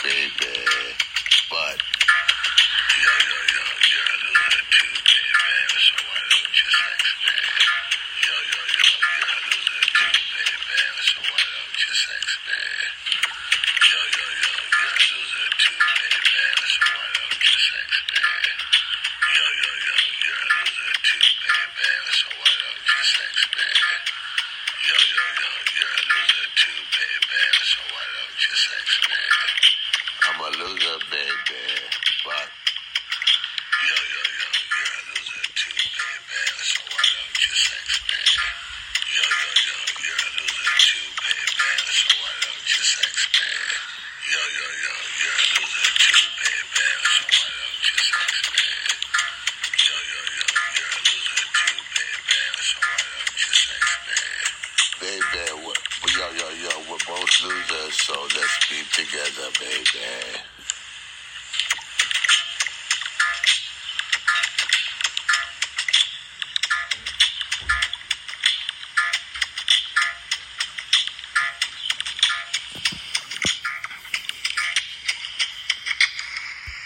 baby. But yo, yo, yo, you're a loser too, baby. So why don't you sex me? Yo, yo, yo, you're a loser too, baby. So why don't you sex me? Yo, yo, yo, you're a loser too, baby. So why don't you sex me? Yo, yo, yo, you're a loser too, baby. So why don't you sex me? Yo, yo, yo, you're a loser too, baby. So why don't you sex me? Loser, baby. Losers, so let's be together, baby.